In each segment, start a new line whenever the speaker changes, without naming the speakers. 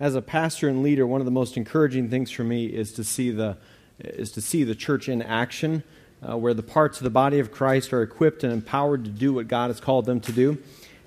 as a pastor and leader, one of the most encouraging things for me is to see the, is to see the church in action, uh, where the parts of the body of Christ are equipped and empowered to do what God has called them to do.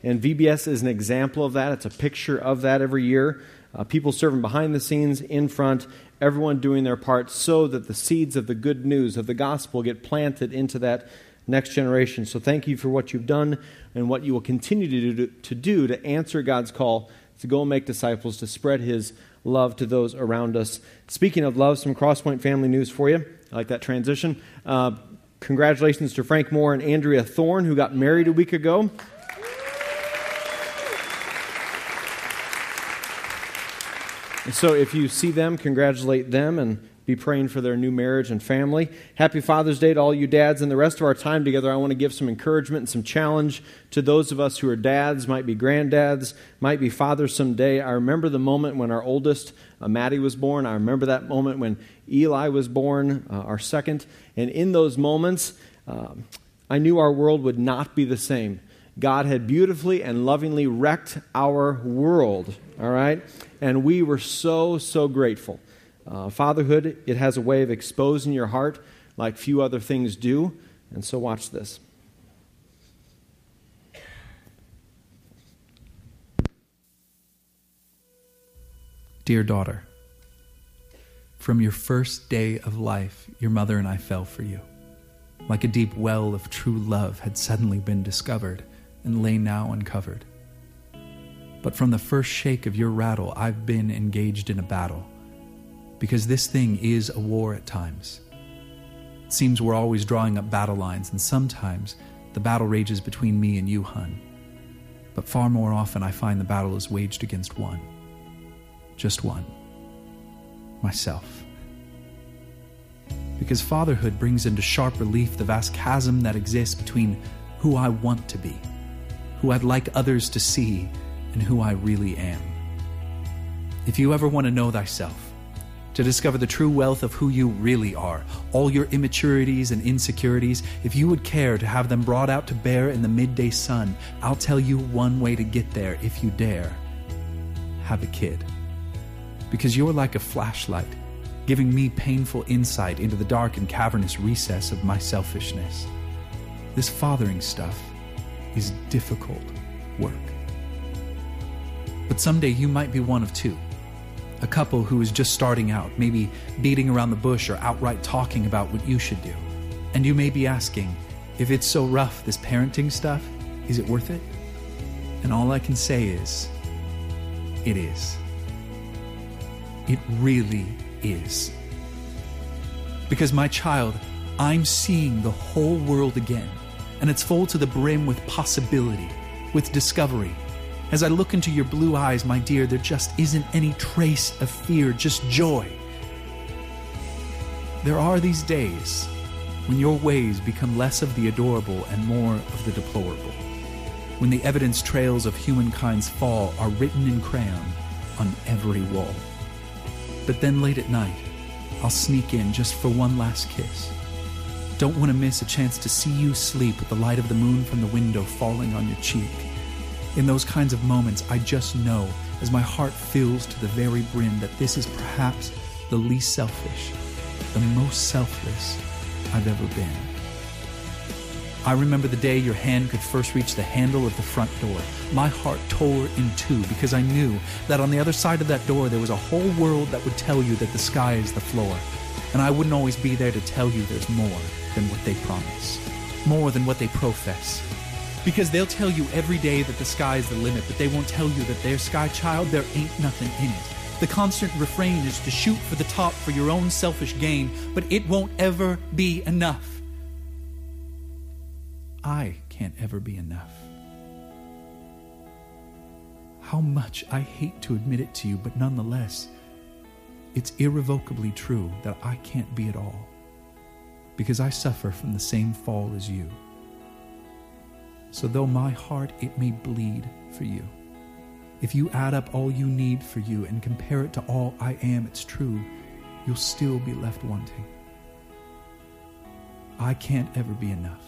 And VBS is an example of that. It's a picture of that every year. Uh, people serving behind the scenes, in front, everyone doing their part so that the seeds of the good news of the gospel get planted into that next generation. So thank you for what you've done and what you will continue to do to, do to answer God's call to go and make disciples, to spread his love to those around us. Speaking of love, some Crosspoint family news for you. I like that transition. Uh, congratulations to Frank Moore and Andrea Thorne, who got married a week ago. so if you see them, congratulate them and be praying for their new marriage and family. Happy Father's Day to all you dads. And the rest of our time together, I want to give some encouragement and some challenge to those of us who are dads, might be granddads, might be fathers someday. I remember the moment when our oldest, uh, Maddie, was born. I remember that moment when Eli was born, uh, our second. And in those moments, uh, I knew our world would not be the same. God had beautifully and lovingly wrecked our world, all right? And we were so, so grateful. Uh, fatherhood, it has a way of exposing your heart like few other things do. And so, watch this.
Dear daughter, from your first day of life, your mother and I fell for you. Like a deep well of true love had suddenly been discovered and lay now uncovered. But from the first shake of your rattle, I've been engaged in a battle because this thing is a war at times. It seems we're always drawing up battle lines, and sometimes the battle rages between me and you, hun. But far more often, I find the battle is waged against one. Just one. Myself. Because fatherhood brings into sharp relief the vast chasm that exists between who I want to be, who I'd like others to see, and who I really am. If you ever want to know thyself, to discover the true wealth of who you really are, all your immaturities and insecurities, if you would care to have them brought out to bear in the midday sun, I'll tell you one way to get there if you dare. Have a kid. Because you're like a flashlight, giving me painful insight into the dark and cavernous recess of my selfishness. This fathering stuff is difficult work. But someday you might be one of two a couple who is just starting out, maybe beating around the bush or outright talking about what you should do. And you may be asking, if it's so rough, this parenting stuff, is it worth it? And all I can say is, it is. It really is. Because, my child, I'm seeing the whole world again, and it's full to the brim with possibility, with discovery, as I look into your blue eyes, my dear, there just isn't any trace of fear, just joy. There are these days when your ways become less of the adorable and more of the deplorable, when the evidence trails of humankind's fall are written in crayon on every wall. But then late at night, I'll sneak in just for one last kiss. Don't want to miss a chance to see you sleep with the light of the moon from the window falling on your cheek in those kinds of moments, I just know, as my heart fills to the very brim, that this is perhaps the least selfish, the most selfless I've ever been. I remember the day your hand could first reach the handle of the front door. My heart tore in two because I knew that on the other side of that door there was a whole world that would tell you that the sky is the floor. And I wouldn't always be there to tell you there's more than what they promise, more than what they profess. Because they'll tell you every day that the sky is the limit, but they won't tell you that their sky child, there ain't nothing in it. The constant refrain is to shoot for the top for your own selfish gain, but it won't ever be enough. I can't ever be enough. How much I hate to admit it to you, but nonetheless, it's irrevocably true that I can't be at all. Because I suffer from the same fall as you. So, though my heart it may bleed for you, if you add up all you need for you and compare it to all I am, it's true, you'll still be left wanting. I can't ever be enough.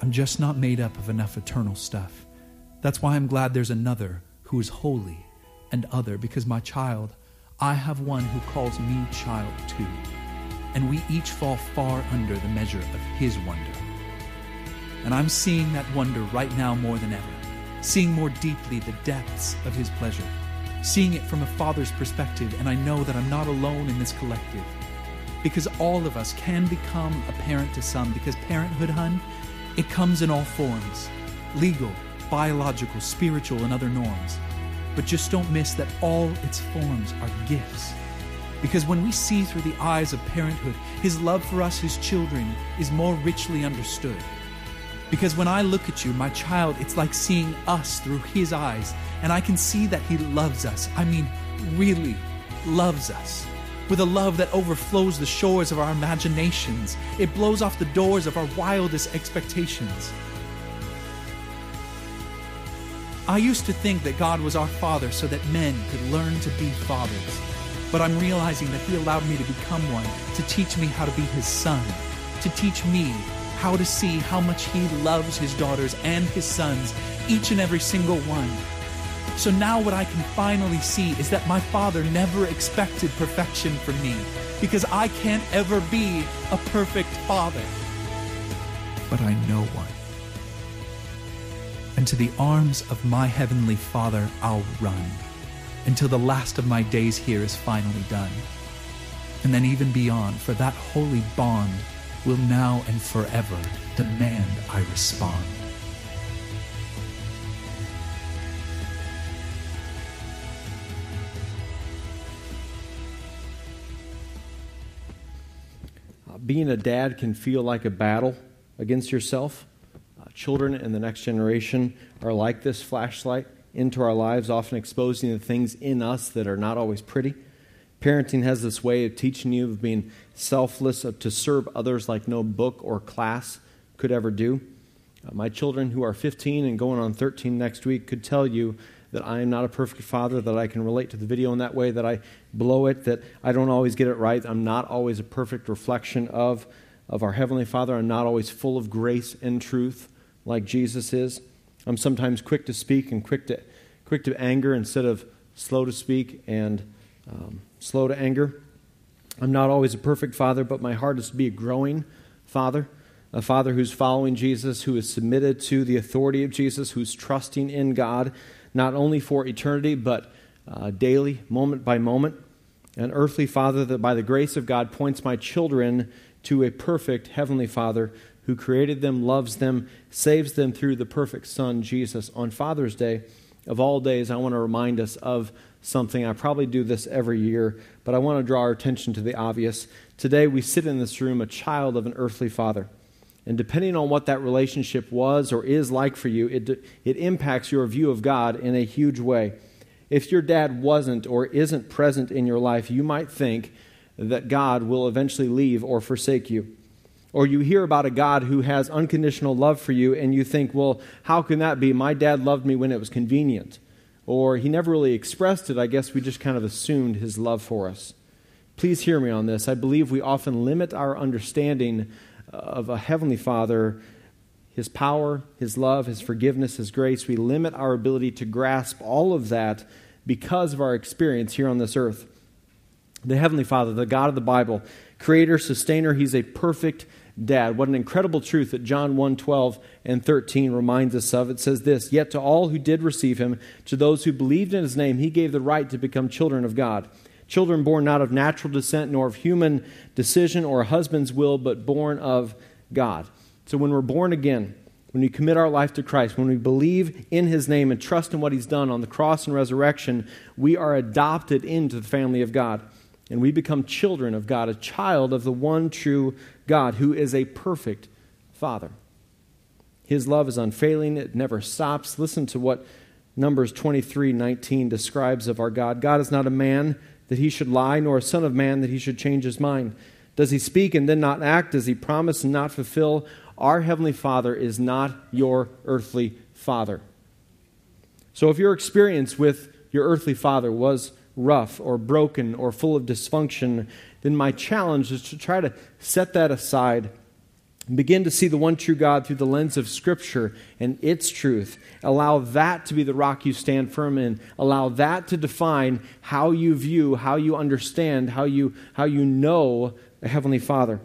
I'm just not made up of enough eternal stuff. That's why I'm glad there's another who is holy and other because, my child, I have one who calls me child too. And we each fall far under the measure of his wonder. And I'm seeing that wonder right now more than ever, seeing more deeply the depths of his pleasure, seeing it from a father's perspective, and I know that I'm not alone in this collective. Because all of us can become a parent to some, because parenthood, hun, it comes in all forms legal, biological, spiritual, and other norms. But just don't miss that all its forms are gifts. Because when we see through the eyes of parenthood, His love for us, His children, is more richly understood. Because when I look at you, my child, it's like seeing us through His eyes, and I can see that He loves us. I mean, really loves us. With a love that overflows the shores of our imaginations, it blows off the doors of our wildest expectations. I used to think that God was our Father so that men could learn to be fathers. But I'm realizing that He allowed me to become one to teach me how to be His son, to teach me how to see how much He loves His daughters and His sons, each and every single one. So now what I can finally see is that my Father never expected perfection from me because I can't ever be a perfect Father. But I know one and to the arms of my heavenly Father I'll run until the last of my days here is finally done. And then even beyond, for that holy bond will now and forever demand I respond.
Uh, being a dad can feel like a battle against yourself children and the next generation are like this flashlight into our lives, often exposing the things in us that are not always pretty. Parenting has this way of teaching you of being selfless, to serve others like no book or class could ever do. Uh, my children, who are 15 and going on 13 next week, could tell you that I am not a perfect father, that I can relate to the video in that way, that I blow it, that I don't always get it right. I'm not always a perfect reflection of, of our Heavenly Father. I'm not always full of grace and truth like Jesus is. I'm sometimes quick to speak and quick to, quick to anger instead of slow to speak and um, slow to anger. I'm not always a perfect father, but my heart is to be a growing father, a father who's following Jesus, who is submitted to the authority of Jesus, who's trusting in God, not only for eternity, but uh, daily, moment by moment. An earthly father that, by the grace of God, points my children to a perfect heavenly father who created them, loves them, saves them through the perfect Son, Jesus. On Father's Day, of all days, I want to remind us of something. I probably do this every year, but I want to draw our attention to the obvious. Today, we sit in this room a child of an earthly father. And depending on what that relationship was or is like for you, it, it impacts your view of God in a huge way. If your dad wasn't or isn't present in your life, you might think that God will eventually leave or forsake you. Or you hear about a God who has unconditional love for you, and you think, well, how can that be? My dad loved me when it was convenient. Or he never really expressed it. I guess we just kind of assumed his love for us. Please hear me on this. I believe we often limit our understanding of a Heavenly Father, His power, His love, His forgiveness, His grace. We limit our ability to grasp all of that because of our experience here on this earth. The Heavenly Father, the God of the Bible, creator, sustainer, He's a perfect dad. What an incredible truth that John 1 12 and 13 reminds us of. It says this Yet to all who did receive him, to those who believed in his name, he gave the right to become children of God. Children born not of natural descent, nor of human decision or a husband's will, but born of God. So when we're born again, when we commit our life to Christ, when we believe in his name and trust in what he's done on the cross and resurrection, we are adopted into the family of God and we become children of God, a child of the one true God who is a perfect Father. His love is unfailing, it never stops. Listen to what Numbers 23 19 describes of our God. God is not a man that he should lie, nor a son of man that he should change his mind. Does he speak and then not act? Does he promise and not fulfill? Our Heavenly Father is not your earthly father. So if your experience with your earthly father was rough or broken or full of dysfunction, then my challenge is to try to set that aside and Begin to see the one true God through the lens of Scripture and its truth. Allow that to be the rock you stand firm in. Allow that to define how you view, how you understand, how you, how you know a Heavenly Father.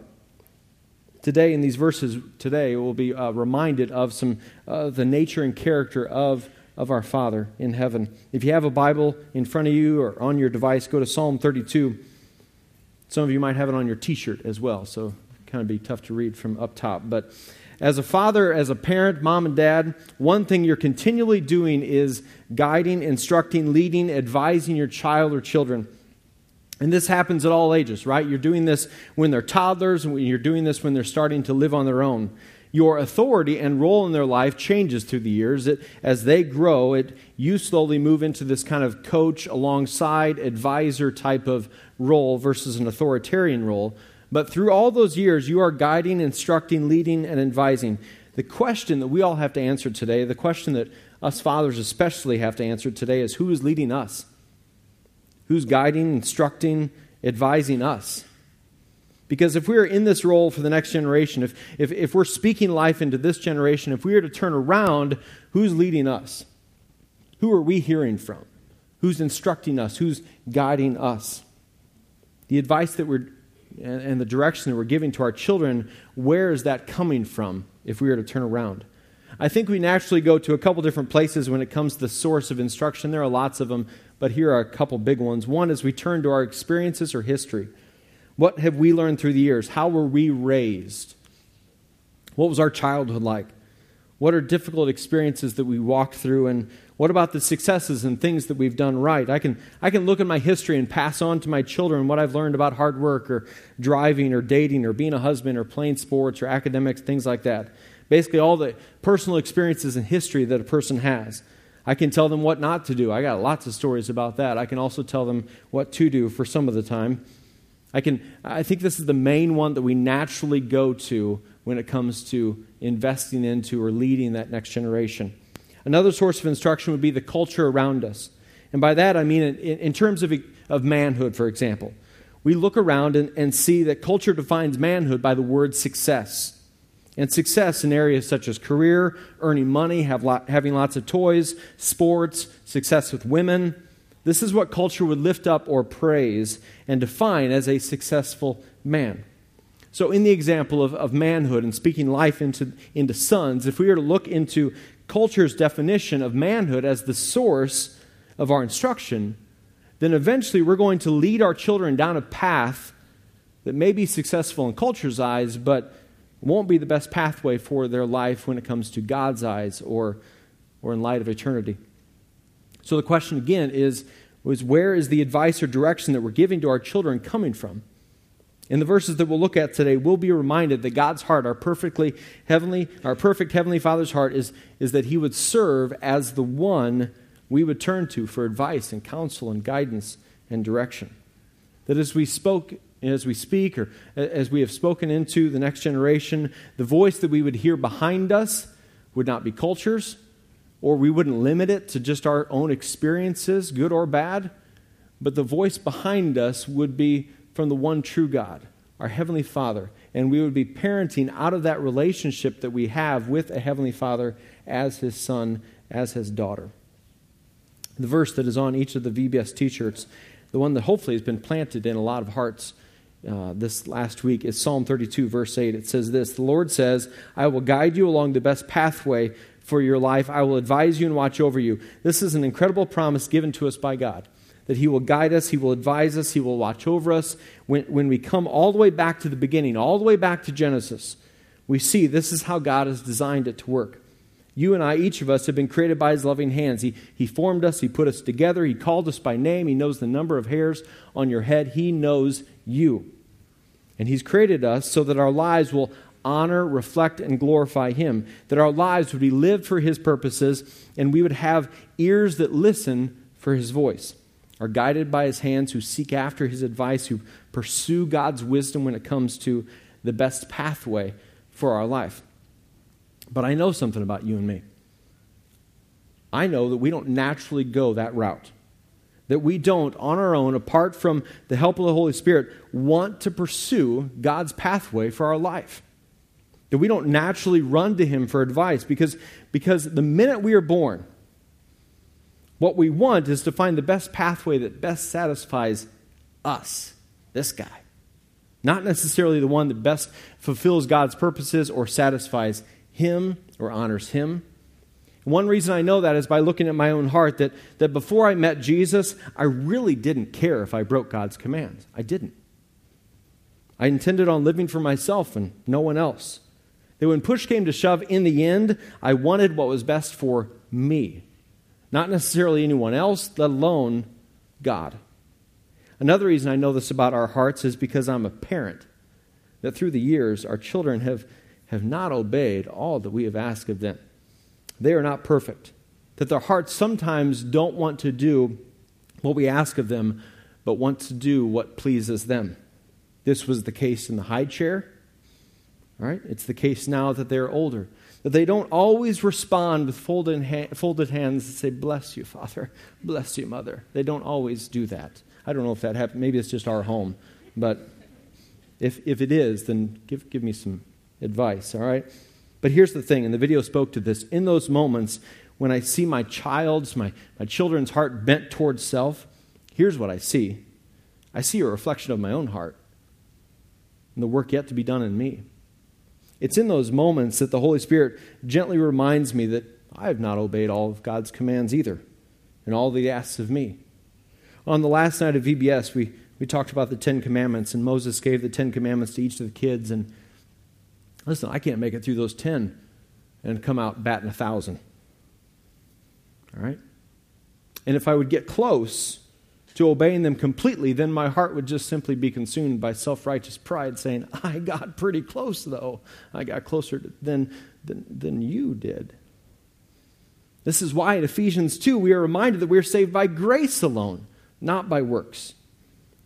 Today, in these verses, today, we'll be uh, reminded of some uh, the nature and character of, of our Father in heaven. If you have a Bible in front of you or on your device, go to Psalm 32. Some of you might have it on your t shirt as well, so kind of be tough to read from up top. But as a father, as a parent, mom and dad, one thing you're continually doing is guiding, instructing, leading, advising your child or children. And this happens at all ages, right? You're doing this when they're toddlers, and you're doing this when they're starting to live on their own. Your authority and role in their life changes through the years. It, as they grow, it, you slowly move into this kind of coach alongside, advisor type of role versus an authoritarian role. But through all those years, you are guiding, instructing, leading, and advising. The question that we all have to answer today, the question that us fathers especially have to answer today, is who is leading us? Who's guiding, instructing, advising us? Because if we're in this role for the next generation, if, if, if we're speaking life into this generation, if we are to turn around, who's leading us? Who are we hearing from? Who's instructing us? Who's guiding us? The advice that we're and, and the direction that we're giving to our children, where is that coming from if we were to turn around? I think we naturally go to a couple different places when it comes to the source of instruction. There are lots of them, but here are a couple big ones. One is we turn to our experiences or history. What have we learned through the years? How were we raised? What was our childhood like? What are difficult experiences that we walked through, and what about the successes and things that we've done right? I can, I can look at my history and pass on to my children what I've learned about hard work or driving or dating or being a husband or playing sports or academics, things like that. Basically, all the personal experiences and history that a person has. I can tell them what not to do. I got lots of stories about that. I can also tell them what to do for some of the time. I can I think this is the main one that we naturally go to when it comes to investing into or leading that next generation. Another source of instruction would be the culture around us. And by that, I mean in, in terms of, of manhood, for example. We look around and, and see that culture defines manhood by the word success. And success in areas such as career, earning money, have lot, having lots of toys, sports, success with women. This is what culture would lift up or praise and define as a successful man. So, in the example of, of manhood and speaking life into, into sons, if we were to look into culture's definition of manhood as the source of our instruction, then eventually we're going to lead our children down a path that may be successful in culture's eyes, but won't be the best pathway for their life when it comes to God's eyes or, or in light of eternity. So the question again is, is where is the advice or direction that we're giving to our children coming from? In the verses that we'll look at today, we'll be reminded that God's heart, our perfectly heavenly, our perfect heavenly Father's heart, is, is that He would serve as the one we would turn to for advice and counsel and guidance and direction. That as we spoke, as we speak, or as we have spoken into the next generation, the voice that we would hear behind us would not be cultures, or we wouldn't limit it to just our own experiences, good or bad, but the voice behind us would be from the one true God, our Heavenly Father, and we would be parenting out of that relationship that we have with a Heavenly Father as His Son, as His daughter. The verse that is on each of the VBS t shirts, the one that hopefully has been planted in a lot of hearts uh, this last week, is Psalm 32, verse 8. It says this The Lord says, I will guide you along the best pathway for your life. I will advise you and watch over you. This is an incredible promise given to us by God that He will guide us, He will advise us, He will watch over us. When, when we come all the way back to the beginning, all the way back to Genesis, we see this is how God has designed it to work. You and I, each of us, have been created by His loving hands. He, he formed us, He put us together, He called us by name, He knows the number of hairs on your head, He knows you. And He's created us so that our lives will honor, reflect, and glorify Him, that our lives would be lived for His purposes, and we would have ears that listen for His voice are guided by his hands, who seek after his advice, who pursue God's wisdom when it comes to the best pathway for our life. But I know something about you and me. I know that we don't naturally go that route. That we don't, on our own, apart from the help of the Holy Spirit, want to pursue God's pathway for our life. That we don't naturally run to Him for advice because, because the minute we are born, what we want is to find the best pathway that best satisfies us, this guy. Not necessarily the one that best fulfills God's purposes or satisfies Him or honors Him. One reason I know that is by looking at my own heart that, that before I met Jesus, I really didn't care if I broke God's commands. I didn't. I intended on living for myself and no one else. That when push came to shove, in the end, I wanted what was best for me. Not necessarily anyone else, let alone God. Another reason I know this about our hearts is because I'm a parent. That through the years, our children have, have not obeyed all that we have asked of them. They are not perfect. That their hearts sometimes don't want to do what we ask of them, but want to do what pleases them. This was the case in the high chair. Right? It's the case now that they're older. That they don't always respond with folded, ha- folded hands and say, Bless you, Father. Bless you, Mother. They don't always do that. I don't know if that happened. Maybe it's just our home. But if, if it is, then give, give me some advice, all right? But here's the thing, and the video spoke to this. In those moments, when I see my child's, my, my children's heart bent towards self, here's what I see I see a reflection of my own heart and the work yet to be done in me. It's in those moments that the Holy Spirit gently reminds me that I have not obeyed all of God's commands either, and all that He asks of me. On the last night of VBS, we, we talked about the Ten Commandments, and Moses gave the Ten Commandments to each of the kids, and Listen, I can't make it through those 10 and come out batting a thousand. All right? And if I would get close to obeying them completely, then my heart would just simply be consumed by self righteous pride, saying, I got pretty close, though. I got closer to, than, than, than you did. This is why in Ephesians 2 we are reminded that we are saved by grace alone, not by works.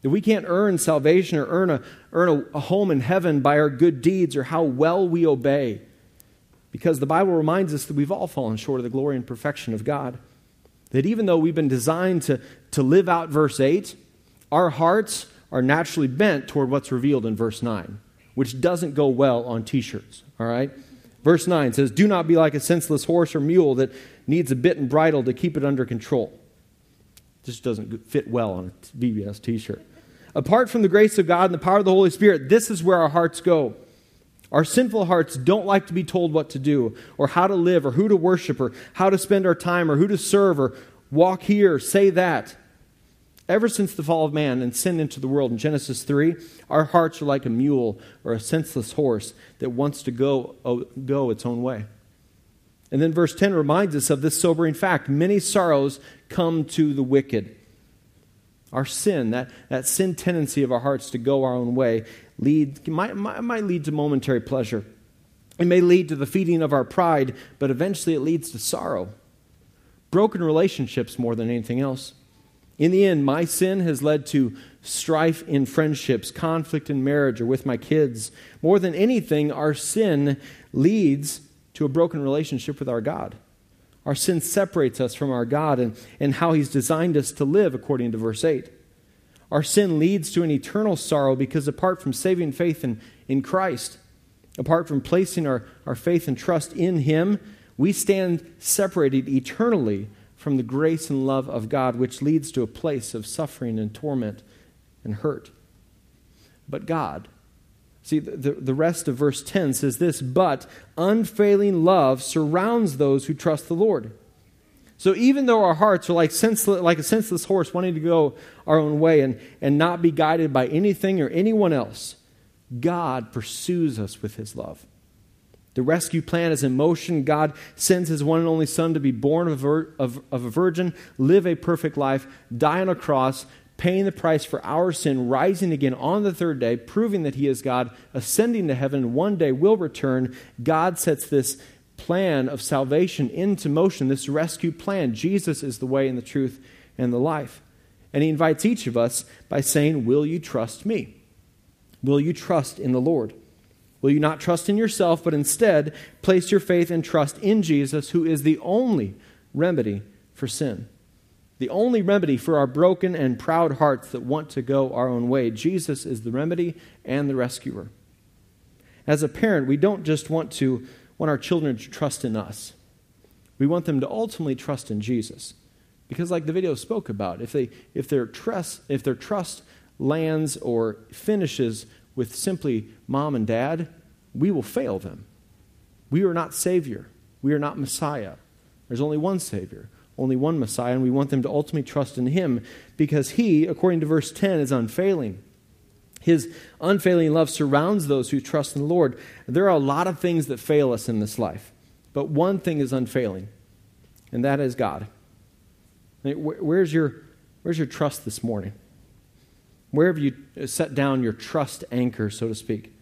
That we can't earn salvation or earn, a, earn a, a home in heaven by our good deeds or how well we obey. Because the Bible reminds us that we've all fallen short of the glory and perfection of God. That even though we've been designed to, to live out verse 8, our hearts are naturally bent toward what's revealed in verse 9, which doesn't go well on t shirts. All right? Verse 9 says, Do not be like a senseless horse or mule that needs a bit and bridle to keep it under control. Just doesn't fit well on a VBS t shirt. Apart from the grace of God and the power of the Holy Spirit, this is where our hearts go. Our sinful hearts don't like to be told what to do, or how to live, or who to worship, or how to spend our time, or who to serve, or walk here, say that. Ever since the fall of man and sin into the world in Genesis 3, our hearts are like a mule or a senseless horse that wants to go, oh, go its own way. And then verse 10 reminds us of this sobering fact many sorrows come to the wicked. Our sin, that, that sin tendency of our hearts to go our own way, lead, might, might, lead to momentary pleasure. It may lead to the feeding of our pride, but eventually it leads to sorrow. Broken relationships more than anything else. In the end, my sin has led to strife in friendships, conflict in marriage, or with my kids. More than anything, our sin leads to a broken relationship with our God. Our sin separates us from our God and, and how He's designed us to live, according to verse 8. Our sin leads to an eternal sorrow because apart from saving faith in, in Christ, apart from placing our, our faith and trust in Him, we stand separated eternally from the grace and love of God, which leads to a place of suffering and torment and hurt. But God, See, the, the rest of verse 10 says this But unfailing love surrounds those who trust the Lord. So even though our hearts are like, senseless, like a senseless horse wanting to go our own way and, and not be guided by anything or anyone else, God pursues us with his love. The rescue plan is in motion. God sends his one and only Son to be born of, a virgin, live a perfect life, die on a cross, paying the price for our sin, rising again on the third day, proving that he is God, ascending to heaven, one day will return. God sets this plan of salvation into motion, this rescue plan. Jesus is the way and the truth and the life. And he invites each of us by saying, Will you trust me? Will you trust in the Lord? Will you not trust in yourself, but instead place your faith and trust in Jesus, who is the only remedy for sin? the only remedy for our broken and proud hearts that want to go our own way. Jesus is the remedy and the rescuer. As a parent, we don't just want to want our children to trust in us. We want them to ultimately trust in Jesus. Because like the video spoke about, if they if their trust if their trust lands or finishes with simply mom and dad, we will fail them. We are not savior. We are not Messiah. There's only one savior, only one Messiah, and we want them to ultimately trust in him because he, according to verse 10, is unfailing. His unfailing love surrounds those who trust in the Lord. There are a lot of things that fail us in this life, but one thing is unfailing, and that is God. Where's your, where's your trust this morning? Where have you uh, set down your trust anchor, so to speak?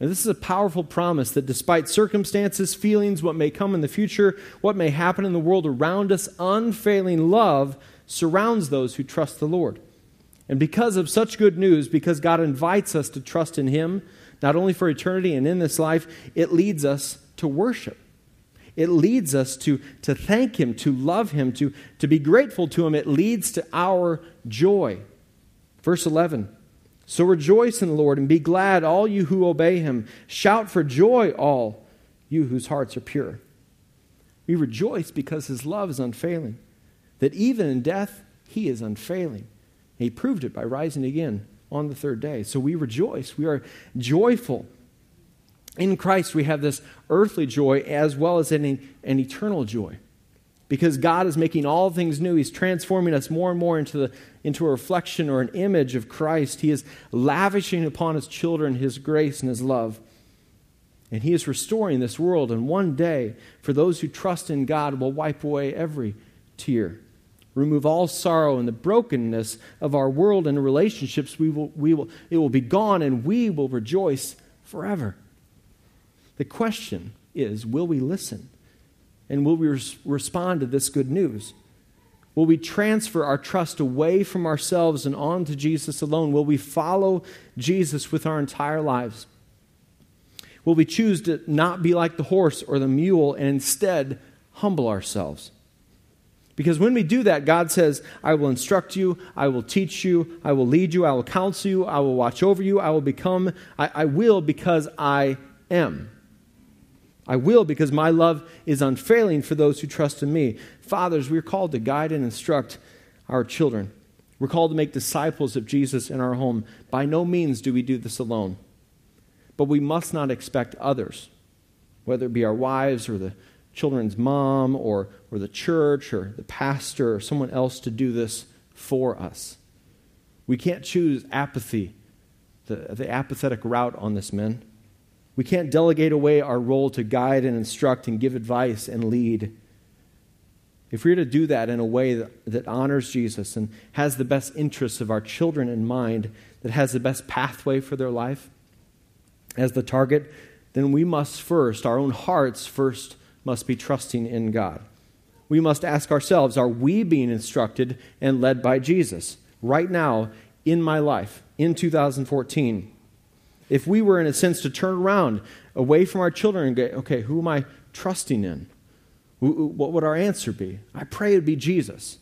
This is a powerful promise that despite circumstances, feelings, what may come in the future, what may happen in the world around us, unfailing love surrounds those who trust the Lord. And because of such good news, because God invites us to trust in Him, not only for eternity and in this life, it leads us to worship. It leads us to, to thank Him, to love Him, to, to be grateful to Him. It leads to our joy. Verse 11 So rejoice in the Lord and be glad, all you who obey Him. Shout for joy, all you whose hearts are pure. We rejoice because His love is unfailing, that even in death, He is unfailing. He proved it by rising again on the third day. So we rejoice. We are joyful. In Christ, we have this earthly joy as well as an, an eternal joy. Because God is making all things new. He's transforming us more and more into, the, into a reflection or an image of Christ. He is lavishing upon His children His grace and His love. And He is restoring this world. And one day, for those who trust in God, will wipe away every tear remove all sorrow and the brokenness of our world and relationships, we will, we will, it will be gone and we will rejoice forever. The question is will we listen? And will we res- respond to this good news? Will we transfer our trust away from ourselves and on to Jesus alone? Will we follow Jesus with our entire lives? Will we choose to not be like the horse or the mule and instead humble ourselves? Because when we do that, God says, I will instruct you, I will teach you, I will lead you, I will counsel you, I will watch over you, I will become, I, I will because I am. I will because my love is unfailing for those who trust in me. Fathers, we're called to guide and instruct our children. We're called to make disciples of Jesus in our home. By no means do we do this alone. But we must not expect others, whether it be our wives or the children's mom or, or the church or the pastor or someone else to do this for us. We can't choose apathy, the, the apathetic route on this, men. We can't delegate away our role to guide and instruct and give advice and lead. If we're to do that in a way that, that honors Jesus and has the best interests of our children in mind, that has the best pathway for their life as the target, then we must first, our own hearts first, must be trusting in God. We must ask ourselves are we being instructed and led by Jesus right now in my life in 2014? If we were, in a sense, to turn around away from our children and go, okay, who am I trusting in? What would our answer be? I pray it would be Jesus.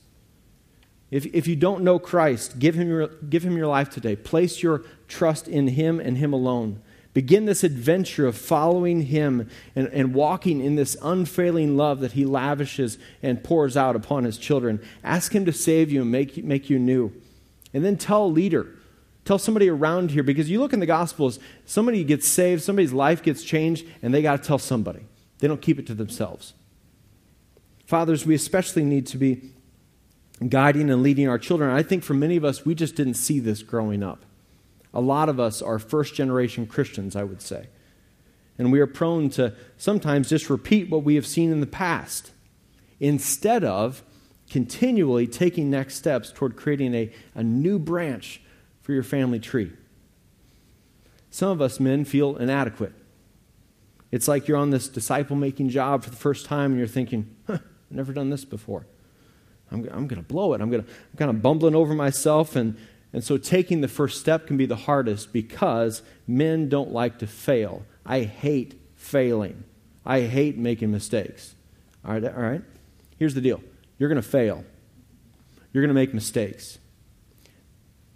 If, if you don't know Christ, give him, your, give him your life today. Place your trust in Him and Him alone. Begin this adventure of following Him and, and walking in this unfailing love that He lavishes and pours out upon His children. Ask Him to save you and make, make you new. And then tell a leader, tell somebody around here, because you look in the Gospels, somebody gets saved, somebody's life gets changed, and they got to tell somebody. They don't keep it to themselves. Fathers, we especially need to be guiding and leading our children. I think for many of us, we just didn't see this growing up. A lot of us are first generation Christians, I would say. And we are prone to sometimes just repeat what we have seen in the past instead of continually taking next steps toward creating a, a new branch for your family tree. Some of us men feel inadequate. It's like you're on this disciple making job for the first time and you're thinking, huh, I've never done this before. I'm, I'm going to blow it. I'm, gonna, I'm kind of bumbling over myself and, and so taking the first step can be the hardest because men don't like to fail. I hate failing. I hate making mistakes. All right, all right? Here's the deal you're going to fail, you're going to make mistakes.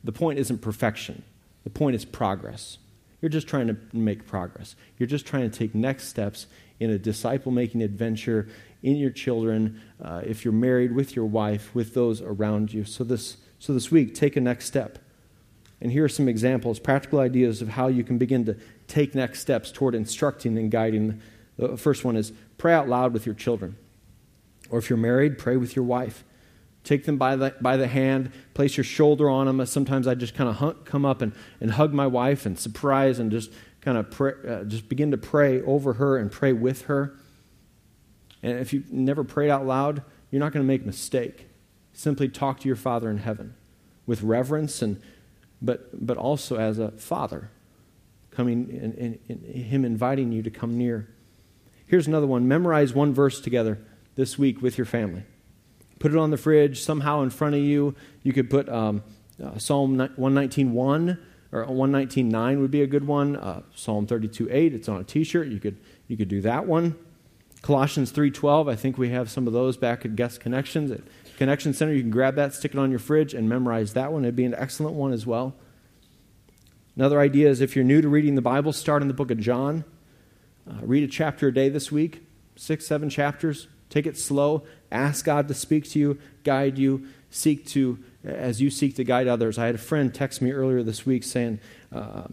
The point isn't perfection, the point is progress. You're just trying to make progress. You're just trying to take next steps in a disciple making adventure in your children, uh, if you're married, with your wife, with those around you. So this, so this week, take a next step. And here are some examples, practical ideas of how you can begin to take next steps toward instructing and guiding. The first one is pray out loud with your children. Or if you're married, pray with your wife. Take them by the, by the hand, place your shoulder on them. Sometimes I just kind of come up and, and hug my wife and surprise and just kind of pray, uh, just begin to pray over her and pray with her. And if you've never prayed out loud, you're not going to make a mistake. Simply talk to your Father in heaven with reverence, and, but, but also as a Father, coming and, and, and Him inviting you to come near. Here's another one memorize one verse together this week with your family. Put it on the fridge somehow in front of you. You could put um, uh, Psalm 119.1 or 119.9 would be a good one. Uh, Psalm 32.8, it's on a t-shirt. You could, you could do that one. Colossians 3.12, I think we have some of those back at Guest Connections. At Connection Center, you can grab that, stick it on your fridge, and memorize that one. It'd be an excellent one as well. Another idea is if you're new to reading the Bible, start in the book of John. Uh, read a chapter a day this week, six, seven chapters. Take it slow. Ask God to speak to you, guide you, seek to as you seek to guide others. I had a friend text me earlier this week saying uh,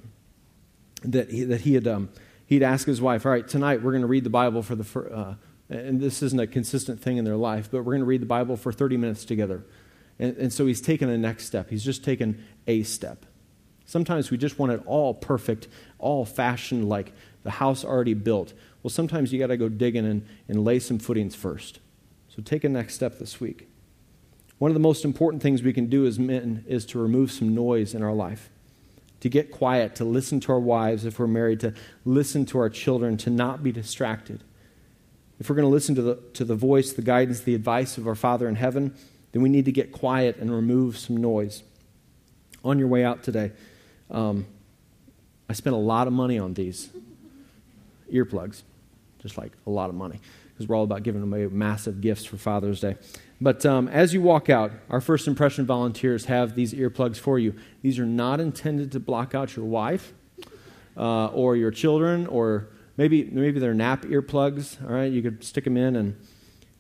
that, he, that he had, um, he'd ask his wife, All right, tonight we're going to read the Bible for the uh, and this isn't a consistent thing in their life, but we're going to read the Bible for 30 minutes together. And, and so he's taken a next step. He's just taken a step. Sometimes we just want it all perfect, all fashioned like the house already built. Well, sometimes you got to go digging and, and lay some footings first. So take a next step this week. One of the most important things we can do as men is to remove some noise in our life, to get quiet, to listen to our wives if we're married, to listen to our children, to not be distracted. If we're going to listen to the, to the voice, the guidance, the advice of our Father in heaven, then we need to get quiet and remove some noise. On your way out today, um, I spent a lot of money on these earplugs, just like a lot of money, because we're all about giving away massive gifts for Father's Day. But um, as you walk out, our first impression volunteers have these earplugs for you. These are not intended to block out your wife uh, or your children, or maybe maybe they're nap earplugs. All right, you could stick them in, and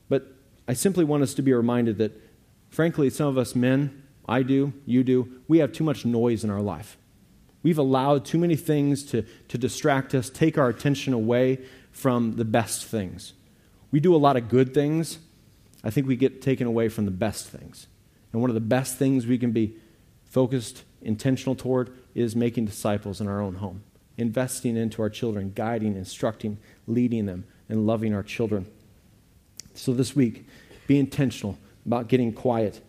but I simply want us to be reminded that, frankly, some of us men, I do, you do, we have too much noise in our life. We've allowed too many things to, to distract us, take our attention away from the best things. We do a lot of good things, I think we get taken away from the best things. And one of the best things we can be focused, intentional toward is making disciples in our own home, investing into our children, guiding, instructing, leading them, and loving our children. So this week, be intentional about getting quiet,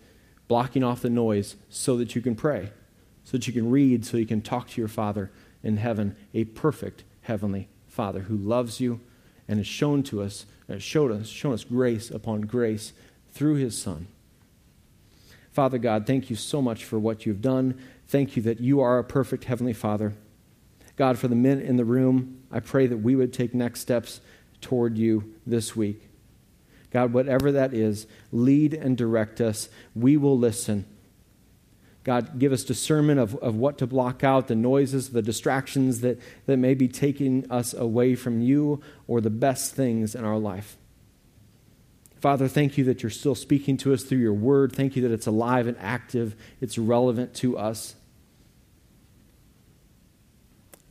blocking off the noise so that you can pray, so that you can read, so you can talk to your Father in heaven, a perfect heavenly Father who loves you and has shown to us, Uh, showed us, shown us grace upon grace through his Son. Father God, thank you so much for what you've done. Thank you that you are a perfect Heavenly Father. God, for the men in the room, I pray that we would take next steps toward you this week. God, whatever that is, lead and direct us. We will listen. God, give us discernment of, of what to block out, the noises, the distractions that, that may be taking us away from you or the best things in our life. Father, thank you that you're still speaking to us through your word. Thank you that it's alive and active, it's relevant to us.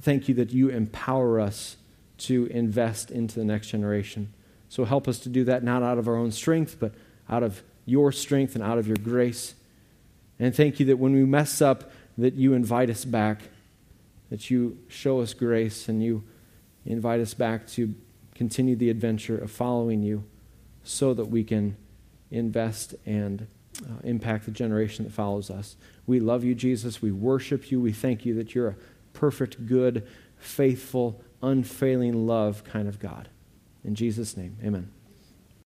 Thank you that you empower us to invest into the next generation. So help us to do that not out of our own strength, but out of your strength and out of your grace. And thank you that when we mess up, that you invite us back, that you show us grace and you invite us back to continue the adventure of following you so that we can invest and uh, impact the generation that follows us. We love you, Jesus. We worship you. We thank you that you're a perfect, good, faithful, unfailing love kind of God. In Jesus' name, amen.